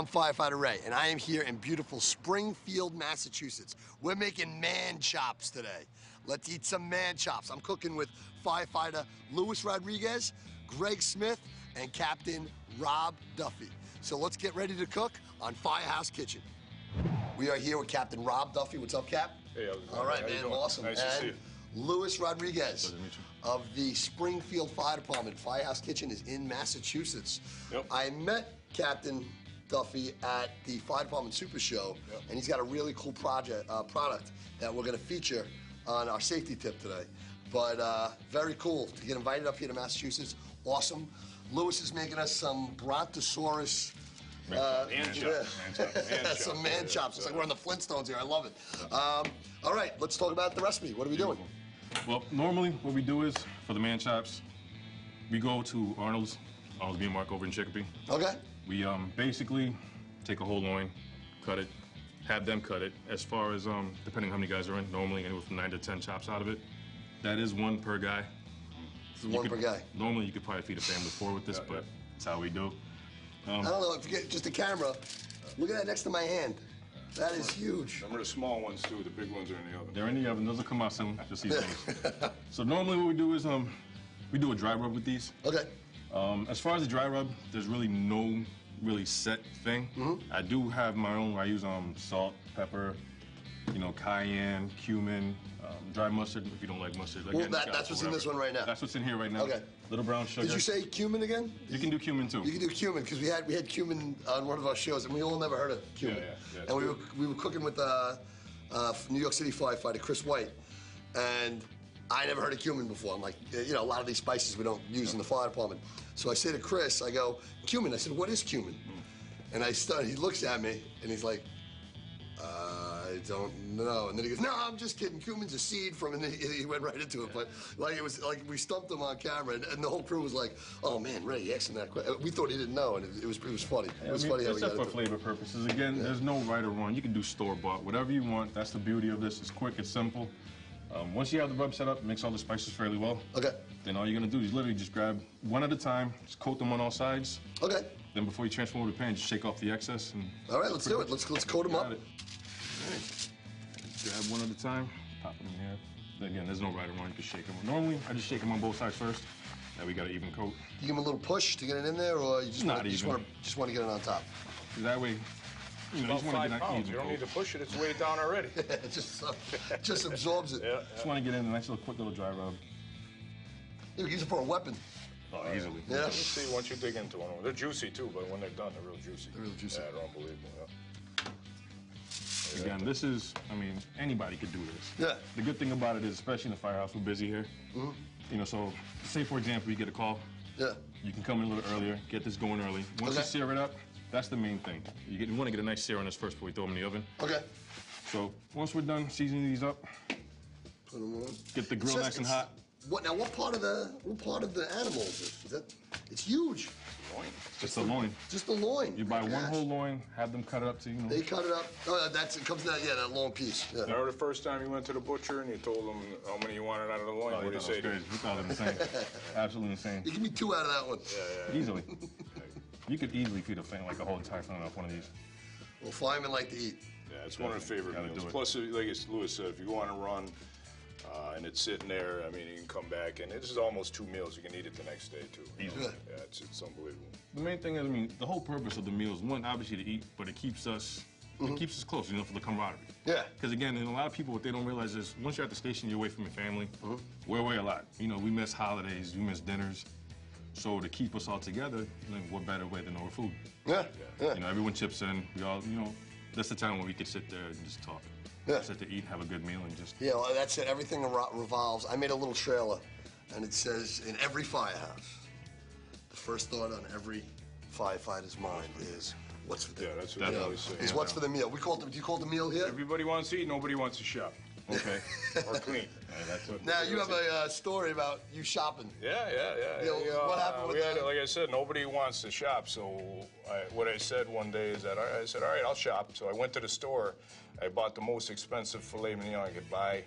I'm Firefighter Ray, and I am here in beautiful Springfield, Massachusetts. We're making man chops today. Let's eat some man chops. I'm cooking with firefighter Luis Rodriguez, Greg Smith, and Captain Rob Duffy. So let's get ready to cook on Firehouse Kitchen. We are here with Captain Rob Duffy. What's up, Cap? Hey, how's it going? All right, How man. Awesome. Nice to see you. Luis Rodriguez Pleasure to meet of the Springfield Fire Department. Firehouse Kitchen is in Massachusetts. Yep. I met Captain Duffy at the Fire Department Super Show, Yep. and he's got a really cool project uh, product that we're going to feature on our safety tip today. But uh, very cool to get invited up here to Massachusetts. Awesome. Lewis is making us some Brontosaurus. Uh, Man chops. Man chops. Man chops. some man chops. It's like we're on the Flintstones here. I love it. Um, all right, let's talk about the recipe. What are we doing? Well, normally what we do is for the man chops, we go to Arnold's, Arnold's Meat Mark over in Chicopee. Okay. We um, basically take a whole loin, cut it, have them cut it. As far as um, depending how many guys are in, normally anywhere from nine to ten chops out of it. That is one per guy. This is one You per guy. Normally you could probably feed a family of four with this, Yeah, but yeah. that's how we do. I don't know if you get just the camera. Look at that next to my hand. That is huge. Remember the small ones too. The big ones are in the oven. They're in the oven. Those will come out soon. Just these things. so normally what we do is um, we do a dry rub with these. Okay. Um, as far as the dry rub, there's really no really set thing. Mm-hmm. I do have my own. I use um, salt, pepper, you know, cayenne, cumin, um, dry mustard. If you don't like mustard, Well, that- that's what's in this one right now. That's what's in here right now. Okay. Little brown sugar. Did you say cumin again? You can do cumin too. You can do cumin because we had we had cumin on one of our shows and we all never heard of cumin. Yeah, yeah, yeah, and we were we were cooking with uh, uh, New York City firefighter Chris White, and I never heard of cumin before. I'm like, you know, a lot of these spices we don't use in the fire department. So I say to Chris, I go, cumin. I said, what is cumin? And I start. He looks at me and he's like, uh, I don't know. And then he goes, No, I'm just kidding. Cumin's a seed from, and he, he went right into it. But like it was like we stumped him on camera, and, and the whole crew was like, "Oh man, Ray, asking that question?" We thought he didn't know, and it, it was it was funny. It was I mean, funny how it's we just got for it. flavor purposes. Again, there's no right or wrong. You can do store bought, whatever you want. That's the beauty of this. It's quick, it's simple. Um, once you have the rub set up, mix all the spices fairly well. Okay, Then all you're gonna do is literally just grab one at a time, just coat them on all sides. okay. Then before you transfer over the pan, just shake off the excess and. All right, let's do it. Let's let's coat him up. Got it. Grab one at a time, pop them in here. Again, there's no right or wrong. You can shake them. Normally, I just shake them on both sides first. Now we got an even coat. You give them a little push to get it in there, or you just Not want to just want to just want to get it on top. That way, you know, you About just want to five get pounds. You don't need to push it. It's way down already. it just uh, just absorbs it. yeah. Just want to get in a nice little quick little dry rub. You can use it for a weapon. Oh, easily. Yeah. You see once you dig into one. They're juicy too, but when they're done, they're real juicy. They're real juicy. Yeah, they're unbelievable. Yeah. Again, this is, I mean, anybody could do this. Yeah. The good thing about it is, especially in the firehouse, we're busy here. Mm-hmm. You know, so say for example, you get a call, Yeah. you can come in a little earlier, get this going early. Once you sear it up, that's the main thing. You, get, you want to get a nice sear on this first before you throw them in the oven. Okay. So once we're done seasoning these up, Put 'em on. get the grill says nice and hot. What now? What part of the what part of the animal is this? Is that? It's huge. Loin. Just the loin. Just the loin. You buy My one whole loin, have them cut it up to, you know. They cut it up. Oh, that's it comes to that. Yeah, that long piece. Yeah. Remember the first time you went to the butcher and you told them how many you wanted out of the loin? Oh, what you did he say it to was you? crazy. You thought it was insane. Absolutely insane. You give me two out of that one. Yeah, yeah. yeah. Easily. You could easily feed a family like a whole entire family off one of these. Well, firemen like to eat. Yeah, it's one of the favorite Gotta meals. do it. Plus, like as Lewis said, if you go on a run uh, and it's sitting there, I mean, you can come back and this is almost two meals. You can eat it the next day too. Easily. Yeah. Yeah, it's, it's unbelievable. The main thing is, I mean, the whole purpose of the meal is one, obviously to eat, but it keeps us, it keeps us close, you know, for the camaraderie. Yeah. Because again, and a lot of people, what they don't realize is once you're at the station, you're away from your family. We're away a lot. You know, we miss holidays, we miss dinners. So to keep us all together, like, what better way than over food? Yeah. Yeah. You know, everyone chips in. We all, you know, that's the time when we could sit there and just talk. Yeah. Sit to eat, have a good meal, and just. Yeah, well, that's it. Everything revolves. I made a little trailer, and it says in every firehouse, the first thought on every firefighter's mind is, "What's for dinner?" Yeah, that's what That's we what- always say. Is what's for the meal? We call it. Do you call it the meal here? Everybody wants to eat, nobody wants to shop Okay. or clean. Now you have a uh, story about you shopping. Yeah, yeah, yeah. Yeah, yeah, what happened with we had. Like I said, nobody wants to shop. So I, what I said one day is that I, I said, all right, I'll shop. So I went to the store. I bought the most expensive filet mignon I could buy.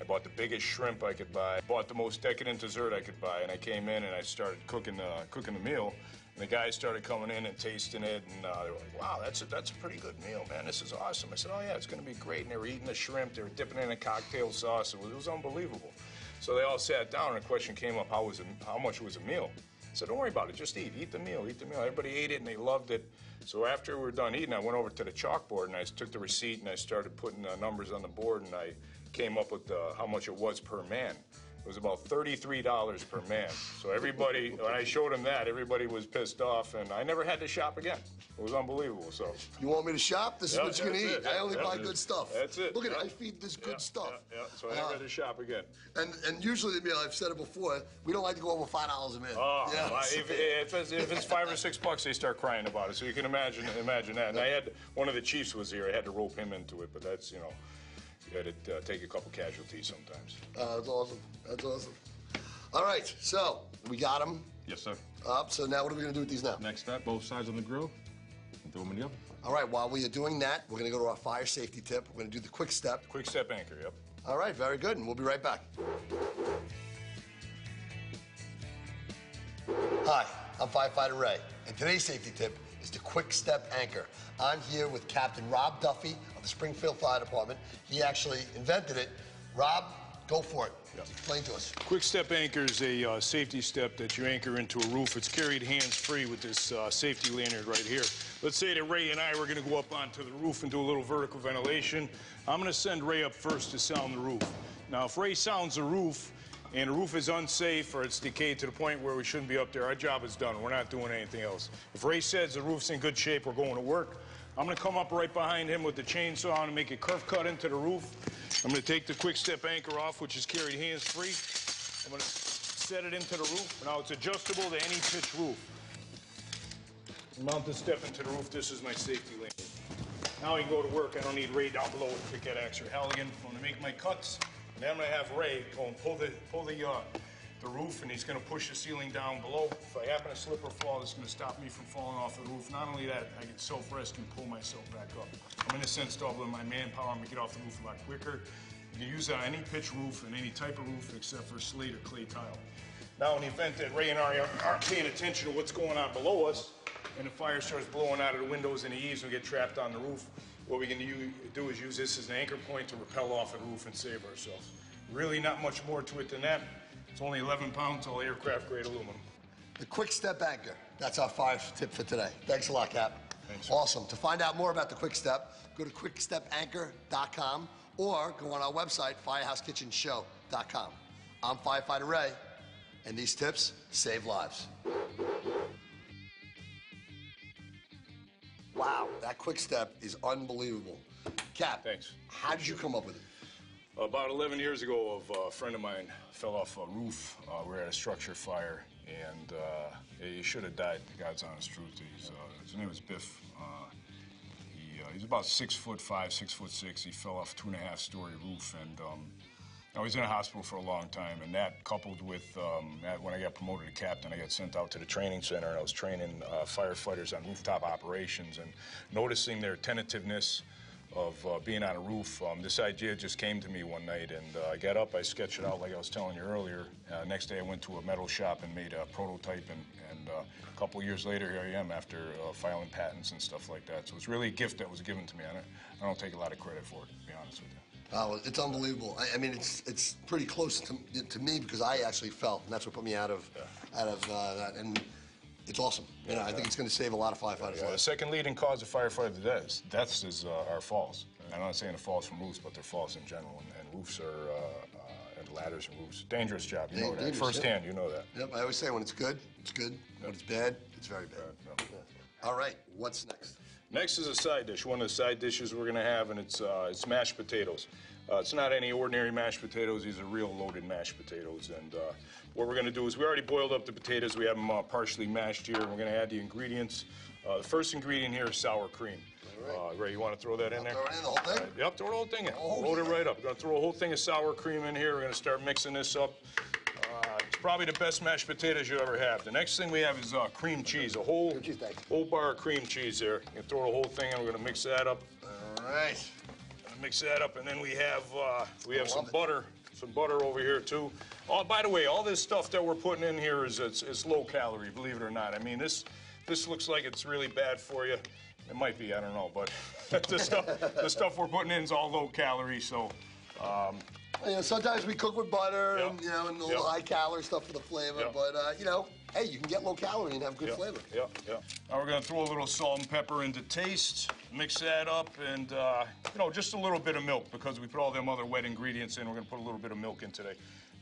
I bought the biggest shrimp I could buy. Bought the most decadent dessert I could buy. And I came in and I started cooking the cooking the meal. And the guys started coming in and tasting it, and uh, they were like, "Wow, that's a, that's a pretty good meal, man. This is awesome." I said, "Oh yeah, it's going to be great." And they were eating the shrimp, they were dipping it in a cocktail sauce. It was, it was unbelievable. So they all sat down, and a question came up: How was it, how much was a meal? I said, "Don't worry about it. Just eat. Eat the meal. Eat the meal." Everybody ate it, and they loved it. So after we were done eating, I went over to the chalkboard and I took the receipt and I started putting uh, numbers on the board, and I came up with uh, how much it was per man. It was about $33 per man. So everybody, when I showed them that, everybody was pissed off, and I never had to shop again. It was unbelievable. So You want me to shop? This is what you're gonna that's eat. it. I only buy good stuff. That's it. Look at it. I feed this good stuff. Yeah. So I never Uh, had to shop again. And and usually the meal I've said it before. We don't like to go over five dollars a meal. Oh, Yeah. well, if, if, it's, if it's five or six bucks, they start crying about it. So you can imagine imagine that. And I had one of the chiefs was here. I had to rope him into it, but that's you know, you had to uh, take a couple casualties sometimes. Uh, that's awesome. That's awesome. All right, so we got them Yes, sir. up. So now what are we gonna do with these now? Next step, both sides on the grill. Throw them in the oven. All right, while we are doing that, we're gonna go to our fire safety tip. We're gonna do the quick step. Quick step anchor. Yep. All right, very good, and we'll be right back. Hi, I'm firefighter Ray, and today's safety tip is the quick step anchor. I'm here with Captain Rob Duffy of the Springfield Fire Department. He actually invented it. Rob, go for it. Explain to us. Quick step anchor is a uh, safety step that you anchor into a roof. It's carried hands-free with this uh, safety lanyard right here. Let's say that Ray and I were going to go up onto the roof and do a little vertical ventilation. I'm going to send Ray up first to sound the roof. Now, if Ray sounds the roof and the roof is unsafe or it's decayed to the point where we shouldn't be up there, our job is done. We're not doing anything else. If Ray says the roof's in good shape, we're going to work. I'm going to come up right behind him with the chainsaw and make a curve cut into the roof. I'm going to take the quick step anchor off, which is carried hands-free. I'm going to set it into the roof. Now it's adjustable to any pitch roof. Mount the step into the roof. This is my safety lane. Now I can go to work. I don't need Ray down below with Quick X or Halligan. I'm going to make my cuts, and then I'm going to have Ray go and pull the pull the uh, the roof, and he's going to push the ceiling down below. If I happen to slip or fall, it's going to stop me from falling off the roof. Not only that, I can self-rescue and pull myself back up. I'm in a sense doubling my manpower. I'm going to get off the roof a lot quicker. You can use that on any pitch roof and any type of roof except for slate or clay tile. Now, in the event that Ray and I aren't- paying attention to what's going on below us, and the fire starts blowing out of the windows and the eaves and we get trapped on the roof, what we can do is use this as an anchor point to rappel off the roof and save ourselves. Really not much more to it than that. It's only 11 pounds, all aircraft grade aluminum. The quick step anchor. That's our fire tip for today. Thanks a lot, Cap. Thanks. Awesome. To find out more about the quick step, go to quickstepanchor.com or go on our website, firehousekitchenshow.com. I'm firefighter Ray, and these tips save lives. Wow, that quick step is unbelievable. Cap, Thanks. How did you come up with it? About 11 years ago, a friend of mine fell off a roof. Uh, we were at a structure fire, and uh, he should have died. God's honest truth. He's, uh, his name was Biff. Uh, he, uh, he's about six foot five, six foot six. He fell off a two and a half story roof, and um, I was in a hospital for a long time. And that, coupled with um, that, when I got promoted to captain, I got sent out to the training center, and I was training uh, firefighters on rooftop operations, and noticing their tentativeness of uh, being on a roof. Um, this idea just came to me one night, and uh, I got up, I sketched it out like I was telling you earlier. Uh, next day, I went to a metal shop and made a prototype, and, and uh, a couple years later, here I am after uh, filing patents and stuff like that. So it's really a gift that was given to me. I don't, I don't take a lot of credit for it, to be honest with you. Oh, it's unbelievable. I, I mean, it's it's pretty close to, to me because I actually fell, and that's what put me out of out of uh, that. And it's awesome. You know, I think it's going to save a lot of firefighters' Yeah, the lives. second leading cause of firefighter deaths, deaths is uh, are falls. I'm not saying the falls from roofs, but they're falls in general. And, and roofs are, uh, uh, and ladders and roofs, dangerous job. You know that. Yeah. Firsthand, you know that. Yep, I always say when it's good, it's good. When it's bad, it's very bad. Yeah. All right, what's next? Next is a side dish. One of the side dishes we're gonna have, and it's uh, it's mashed potatoes. Uh, it's not any ordinary mashed potatoes. These are real loaded mashed potatoes. And uh, what we're gonna do is we already boiled up the potatoes. We have them uh, partially mashed here. And we're gonna add the ingredients. Uh, the first ingredient here is sour cream. Uh, Ray, you want to throw that in there? Throw it in the whole thing? Yep, throw the whole thing in. Oh, Load it right up. We're gonna throw a whole thing of sour cream in here. We're gonna start mixing this up. Uh, it's probably the best mashed potatoes you ever have. The next thing we have is uh, cream cheese, a whole cheese, whole bar of cream cheese there. You can throw the whole thing in. We're gonna mix that up. All right. Mix that up, and then we have uh, we have some it. butter, some butter over here too. Oh, by the way, all this stuff that we're putting in here is it's, it's low calorie, believe it or not. I mean, this this looks like it's really bad for you. It might be, I don't know, but the stuff the stuff we're putting in is all low calorie, so um, You know, sometimes we cook with butter Yeah. and you know and a little Yeah. high calorie stuff for the flavor. Yeah. But uh, you know, hey, you can get low calorie and have good yeah, flavor. Yeah, yeah. Now we're gonna throw a little salt and pepper into taste, mix that up, and uh, you know, just a little bit of milk because we put all them other wet ingredients in. We're gonna put a little bit of milk in today.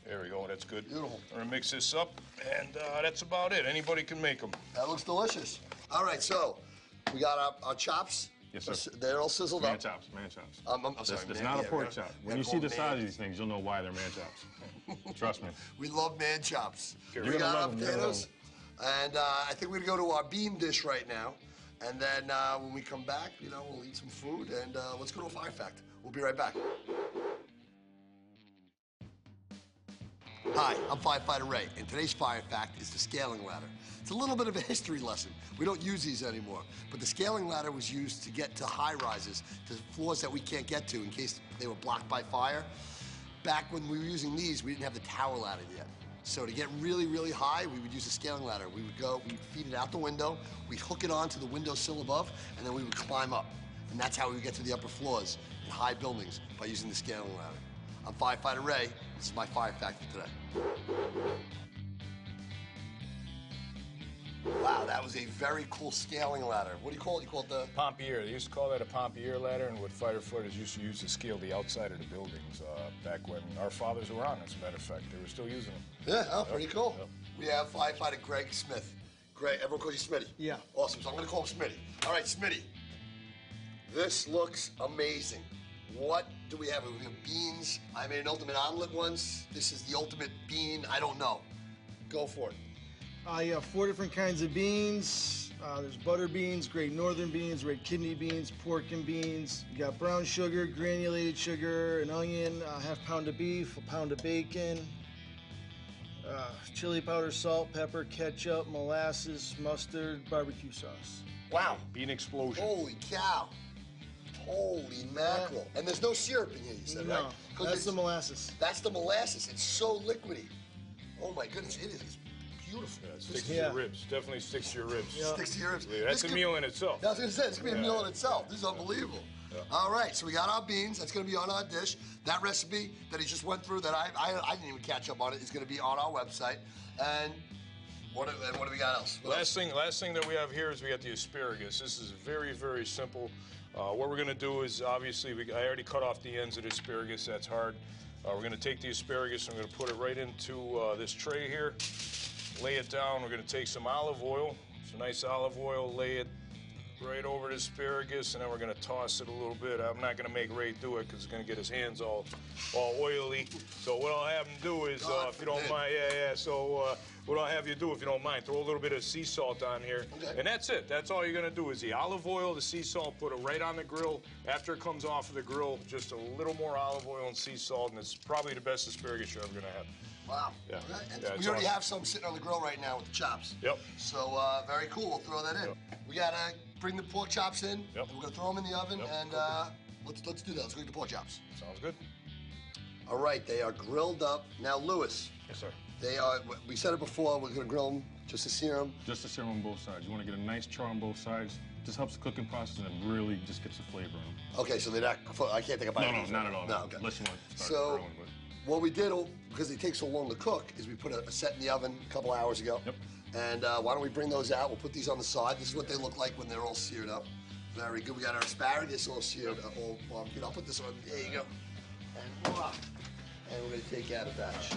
There we go. That's good. Beautiful. We're gonna mix this up, and uh, that's about it. Anybody can make them. That looks delicious. All right, so we got our, our chops. Yes, sir. They're all sizzled up. Man up. chops, man chops. Um, I'm- I'm sorry, It's, man- not yeah, a pork man- chop. When you see the them size of these things, you'll know why they're man chops. Trust me. We love man chops. You're we got our love 'em, you're gonna love potatoes, and uh, I think we're gonna go to our bean dish right now. And then uh, when we come back, you know, we'll eat some food and uh, let's go to a fire fact. We'll be right back. Hi, I'm Firefighter Ray, and today's fire fact is the scaling ladder. It's a little bit of a history lesson. We don't use these anymore, but the scaling ladder was used to get to high rises, to floors that we can't get to in case they were blocked by fire. Back when we were using these, we didn't have the tower ladder yet. So to get really, really high, we would use a scaling ladder. We would go, we'd feed it out the window, we'd hook it onto the window sill above, and then we would climb up. And that's how we would get to the upper floors in high buildings by using the scaling ladder. I'm Firefighter Ray. This is my fire fact for today. Wow, that was a very cool scaling ladder. What do you call it? You call it the Pompier. They used to call that a Pompier ladder, and what firefighters used to use to scale the outside of the buildings uh, back when our fathers were on. As a matter of fact, they were still using them. Yeah, oh, pretty cool. Yep. We have firefighter Greg Smith. Greg, everyone calls you Smitty. Yeah. Awesome. So I'm going to call him Smitty. All right, Smitty. This looks amazing. What do we have? We have beans. I made an ultimate omelet once. This is the ultimate bean. I don't know. Go for it. Uh, you have four different kinds of beans. Uh, there's butter beans, great northern beans, red kidney beans, pork and beans. You got brown sugar, granulated sugar, an onion, a half pound of beef, a pound of bacon, uh, chili powder, salt, pepper, ketchup, molasses, mustard, barbecue sauce. Wow. Bean explosion. Holy cow. Holy mackerel. And there's no syrup in here, you said, right? No, 'Cause that's the molasses. That's the molasses. It's so liquidy. Oh my goodness, it is it's beautiful. Yeah, it sticks to Yeah. your ribs. Definitely sticks to your ribs. Yeah. Sticks to your ribs. That's This a could- meal in itself. That's was gonna say, it's gonna be a meal in itself. This is unbelievable. All right, so we got our beans. That's gonna be on our dish. That recipe that he just went through, that I I, I didn't even catch up on it, is gonna be on our website. And what do- and what do we got else? What Last thing, last thing that we have here is we got the asparagus. This is very, very simple. Uh, what we're gonna do is obviously we, I already cut off the ends of the asparagus. That's hard. Uh, we're gonna take the asparagus and we're gonna put it right into uh, this tray here. Lay it down. We're gonna take some olive oil, some nice olive oil. Lay it right over the asparagus, and then we're gonna toss it a little bit. I'm not gonna make Ray do it because he's gonna get his hands all, all oily. So what I'll have him do is, uh, if you don't mind, yeah, yeah. So uh, what I'll have you do, if you don't mind, throw a little bit of sea salt on here, Okay. and that's it. That's all you're gonna do is the olive oil, the sea salt, put it right on the grill. After it comes off of the grill, just a little more olive oil and sea salt, and it's probably the best asparagus you're ever gonna have. Wow. Yeah. Okay. And Yeah, we already awesome. have some sitting on the grill right now with the chops. Yep. So uh, very cool. We'll throw that in. Yep. We gotta bring the pork chops in. Yep. And we're gonna throw them in the oven, Yep. and uh, let's let's do that. Let's go get the pork chops. Sounds good? All right, they are grilled up. Now, Lewis, Yes, sir. they are. We said it before. We're gonna grill them just to sear them. Just to sear them on both sides. You want to get a nice char on both sides. Just helps the cooking process and it really just gets the flavor in them. Okay, so they're not. I can't take a bite. No, of no, these not at all. No, okay. Unless you want to start So, grilling. But what we did, because they take so long to cook, is we put a, a set in the oven a couple hours ago. Yep. And uh, why don't we bring those out? We'll put these on the side. This is what they look like when they're all seared up. Very good. We got our asparagus all seared, uh, all barbecued. I'll put this on. There you go. And, voila. and we're gonna take out a batch.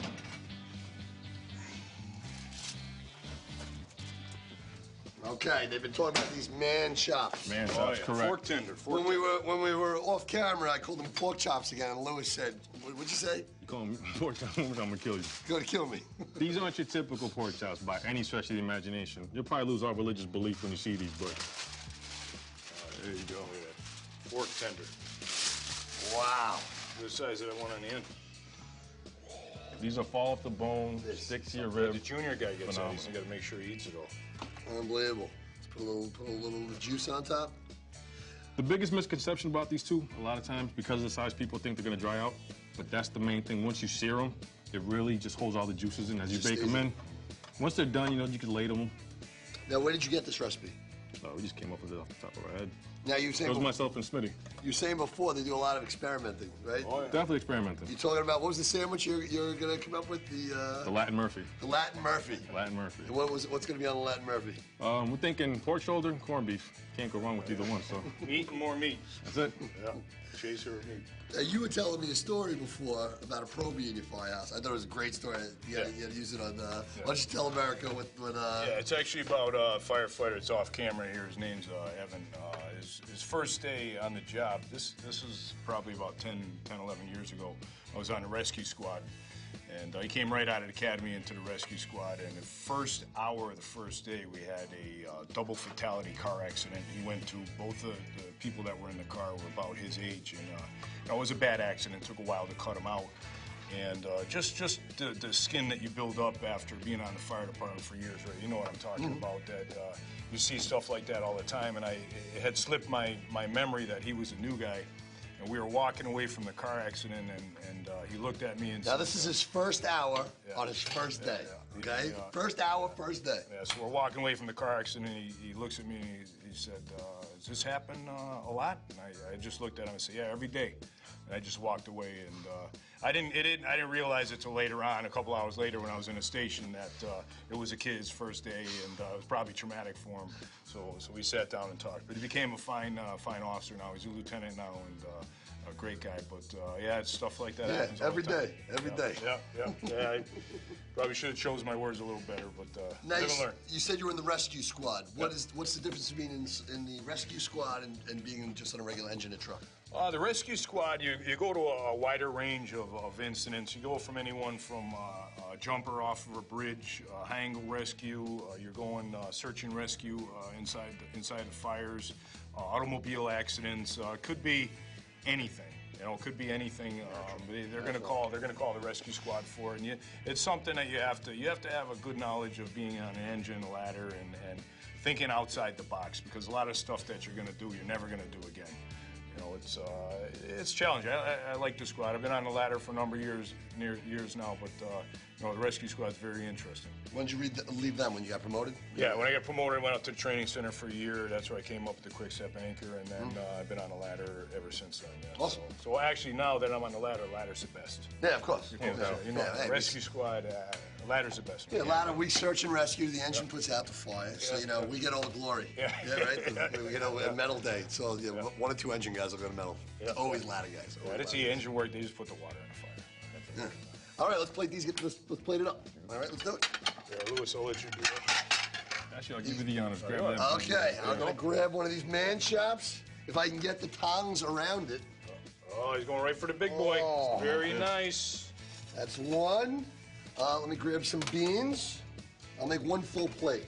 Okay, they've been talking about these man chops. man Oh, chops, yeah. correct. Fork tender. Fork When we were when we were off camera, I called them pork chops again, and Lewis said, what, "What'd you say? You call them pork chops, I'm gonna kill you. You're gonna kill me." These aren't your typical pork chops by any stretch of the imagination. You'll probably lose all religious belief when you see these, but uh, There you go. Oh, Look at. Fork tender. wow. The size of that one on the end. these are fall off the bone, stick to your The junior guy gets all these. You got to make sure he eats it all. Unbelievable. Let's put a little put a little juice on top. The biggest misconception about these two, a lot of times, because of the size, people think they're gonna dry out. But that's the main thing. Once you sear them, it really just holds all the juices in as you Just bake them in. Once they're done, you know, you can ladle them. Now, where did you get this recipe? Oh, no, we just came up with it off the top of our head. Now, you were It saying, was before, myself and Smitty. you were saying before they do a lot of experimenting, right? Oh, yeah. Definitely experimenting. You're talking about what was the sandwich you're, you're gonna come up with? The uh, The Latin Murphy. the Latin Murphy. Latin Murphy. And what was what's gonna be on the Latin Murphy? Um, we're thinking pork shoulder and corned beef. Can't go wrong with either one, so Meat and more meat. that's it. Yeah. Chaser of meat. Uh, you were telling me a story before about a probie in your firehouse. I thought it was a great story. You had, Yeah. you had to use it on. Uh, Why don't you tell America what what? Uh, Yeah, it's actually about a firefighter. It's off camera here. His name's uh, Evan. Uh, his, first day on the job, this this is probably about 10, 10, 11 years ago. I was on the rescue squad. And uh, he came right out of the academy into the rescue squad. And the first hour of the first day, we had a uh, double fatality car accident. He went to both the, the people that were in the car were about his age, and uh, it was a bad accident. It took a while to cut him out and uh, just just the, the skin that you build up after being on the fire department for years, right? You know what I'm talking about. That uh, you see stuff like that all the time, and I it had slipped my my memory that he was a new guy, and we were walking away from the car accident, and and uh, he looked at me and said Now said, this is his first hour Yeah. on his first day. yeah. Okay, Yeah. first hour, first day. Yeah, so we're walking away from the car accident. And he, he looks at me and he, he said, uh, "Does this happen uh, a lot?" And I, I just looked at him and said, "Yeah, every day." I just walked away, and uh, I didn't. It didn't. I didn't realize it till later on, a couple hours later, when I was in a station, that uh, it was a kid's first day, and uh, it was probably traumatic for him. So, so we sat down and talked. But he became a fine, uh, fine officer now. He's a lieutenant now, and. A great guy, but uh, yeah, it's stuff like that. Yeah, happens all the time. day, every yeah, day. Yeah, yeah, yeah. I probably should have chose my words a little better, but uh, live Nice. and learn. You said you were in the rescue squad. What Yeah. what's the difference between in, in the rescue squad and, and being just on a regular engine and truck? Uh, the rescue squad, you, you go to a, a wider range of, of incidents. You go from anyone from uh, a jumper off of a bridge, uh, high angle rescue, uh, you're going uh, search and rescue uh, inside, the, inside the fires, uh, automobile accidents. Uh, could be anything. You know, it could be anything. Um, they, they're going to call. They're going to call the rescue squad for it. And you, it's something that you have to. You have to have a good knowledge of being on an engine, ladder, and, and thinking outside the box because a lot of stuff that you're going to do, you're never going to do again. Know, it's uh, it's challenging. I, I, I like the squad. I've been on the ladder for a number of years, near years now. But uh, you know, the rescue squad's very interesting. When did you read the, leave them when you got promoted? Yeah, when I got promoted, I went out to the training center for a year. That's where I came up with the quick step anchor, and then uh, I've been on the ladder ever since then. Yeah. Awesome. So, so actually, now that I'm on the ladder, ladder's the best. Yeah, of course. You know, Yeah, you know yeah, rescue squad, uh, ladder's the best. Yeah, a lot of we search and rescue. The engine puts out the fire, so you know we get all the glory. Yeah. right. we get a medal day. So yeah, one or two engine guys will get a medal. It's always ladder guys. Yeah, always that's ladder the engine work. They just put the water in the fire. That's. All right, let's plate these. Get let's, let's plate it up. All right, let's do it. Yeah, Lewis, I'll let you do it. Actually, I'll give you the honors. Grab that. Okay, I'm gonna grab one of these man chops if I can get the tongs around it. Oh, he's going right for the big boy. Oh, Very nice. That's one. Uh, let me grab some beans. I'll make one full plate.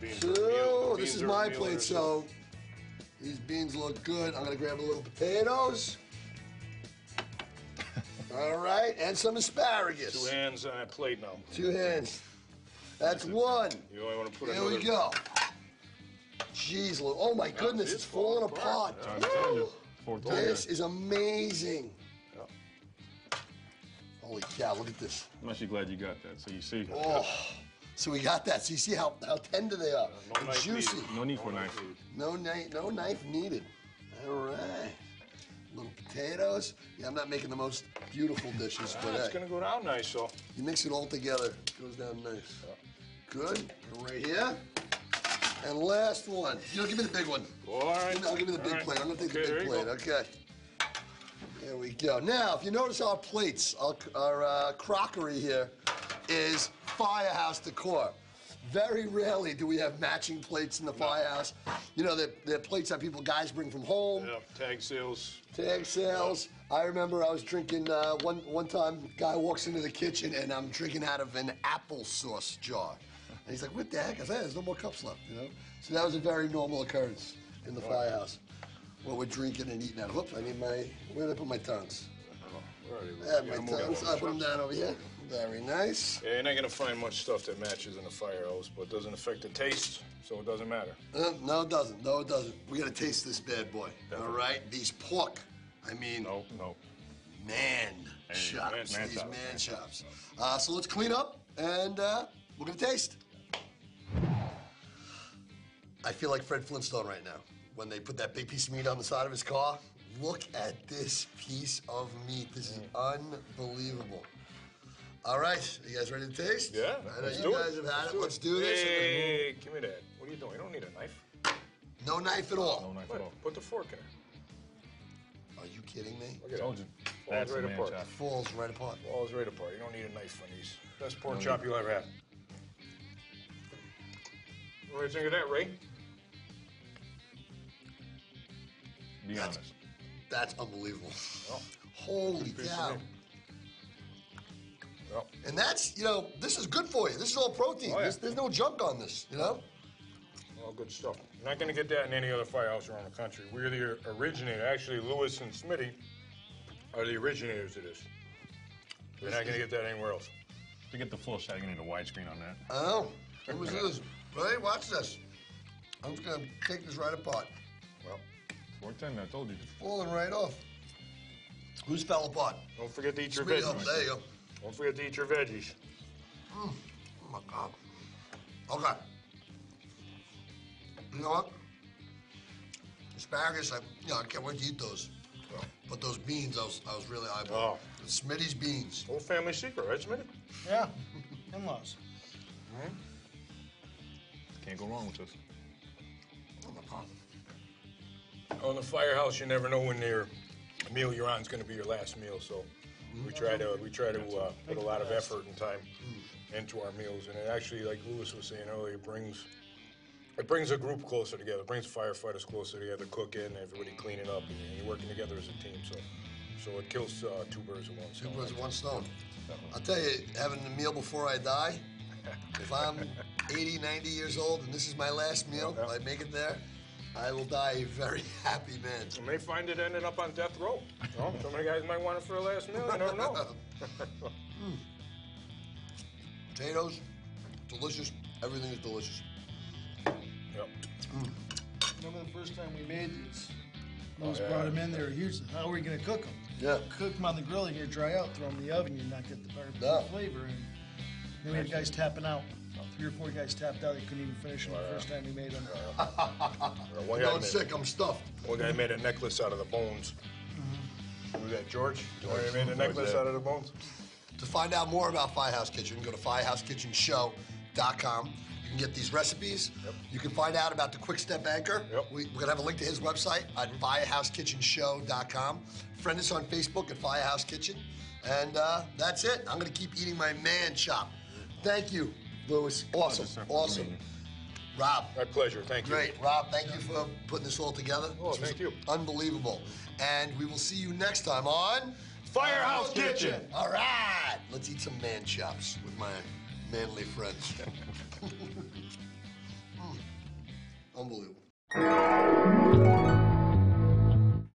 Beans are a meal. So this is my plate. So these beans look good. I'm gonna grab a little potatoes. All right, and some asparagus. Two hands on that plate now. Two hands. That's one. You only want to put Here another. we go. Jeez, look. Oh my goodness, it's falling apart. I'm telling you. Four This is amazing. Holy cow, look at this. I'm actually glad you got that. So you see, Oh, so we got that. So you see how, how tender they are. No and knife juicy. needed. no need for a knife. No knife, no knife needed. All right. Little potatoes. Yeah, I'm not making the most beautiful dishes, Ah, but it's hey, gonna go down nice, though. you mix it all together, it goes down nice. Good. Right here. And last one. You know, give me the big one. All right. I'll give you the big right. plate. I'm gonna take Okay, the big plate. go. Okay. There we go. Now, if you notice our plates, our, our uh, crockery here is firehouse decor. Very rarely do we have matching plates in the firehouse. You know, they're, they're plates that people, guys bring from home, Yeah, tag sales. tag sales. I remember I was drinking uh, one one time. Guy walks into the kitchen and I'm drinking out of an applesauce jar, and he's like, "What the heck?" I said, "There's no more cups left." You know. So that was a very normal occurrence in the firehouse. What we're drinking and eating out. Whoops! I need my. Where did I put my tongues? All right, I have yeah, my I'm tongues. I put them down over here. Very nice. Yeah, you're not gonna find much stuff that matches in a firehouse, but it doesn't affect the taste, so it doesn't matter. Uh, no, it doesn't. No, it doesn't. We gotta taste this bad boy. All right. These pork. I mean, No, no. man Hey, chops. man these chops. man chops. Uh, so let's clean up and uh, we're gonna taste. I feel like Fred Flintstone right now when they put that big piece of meat on the side of his car. Look at this piece of meat. This is mm. unbelievable. All right, you guys ready to taste? Yeah, I know let's you do guys it. have had it. Let's do this. Hey, give me that. What are you doing? You don't need a knife. No knife at all. No knife at all. Put the fork in there. Are you kidding me? Look at Told that. you. Falls That's right a man apart. chop. Falls right apart. Falls right apart. You don't need a knife on these. Best pork chop you'll ever have. What do you think of that, Ray? Be That's- honest. That's unbelievable. Well, Holy cow. well, And that's, you know, this is good for you. This is all protein. Oh, yeah. There's, there's no junk on this, you know? all good stuff. You're not going to get that in any other firehouse around the country. We're the originator. Actually, Lewis and Smitty are the originators of this. You're not going to get that anywhere else. To get the full shot, you're gonna need a widescreen on that. Oh, what was this? Right, watch this. I'm just gonna take this right apart. Well, 410, I told you. Falling right off. Who's fell apart? don't forget to eat your Smitty, oh, veggies. there you go. Don't forget to eat your veggies. Oh my God. Okay. You know what? Asparagus, I, you know, I can't wait to eat those. But those beans, I was, I was really eyeballing. Oh. Smitty's beans. Whole family secret, right, Smitty? Yeah, in-laws. Hmm. Can't go wrong with this. On the firehouse, you never know when your meal you're on is going to be your last meal. So we try to we try to uh, put a lot of effort and time into our meals, and it actually, like Lewis was saying earlier, brings it brings a group closer together. It brings firefighters closer together, cooking, everybody cleaning up, and you're working together as a team. So so it kills uh, two birds with one Two stone. birds with one stone. I'll tell you, having a meal before I die, if I'm 80, 90 years old and this is my last meal, if I make it there, I will die a very happy man. You may find it ending up on death row. You know, some of the guys might want it for a last meal. You never know. Hmm. Potatoes, delicious. Everything is delicious. Yep. Hmm. Remember the first time we made these? Oh, Those yeah. brought them in. They were huge. How are we gonna cook them? Yeah. Cook them on the grill and you dry out. Throw them in the oven. You're not get the barbecue No. flavor. And then we had guys tapping out. About three or four guys tapped out. They couldn't even finish them the first time we made them. Uh, One I'm made- sick. I'm stuffed. One guy made a necklace out of the bones. Who was that, George? George made a necklace out of the bones. To find out more about Firehouse Kitchen, go to firehousekitchenshow.com. You can get these recipes. You can find out about the Quick Step Anchor. Yep. We, we're going to have a link to his website at firehousekitchenshow.com. Friend us on Facebook at Firehouse Kitchen. And uh, that's it. I'm going to keep eating my man chop. Thank you, Lewis. Awesome. Awesome. Rob. My pleasure. Thank you. Great. Rob, thank you for putting this all together. Oh, thank you. Unbelievable. And we will see you next time on Firehouse Kitchen. All right. Let's eat some man chops with my manly friends. Mm. Unbelievable.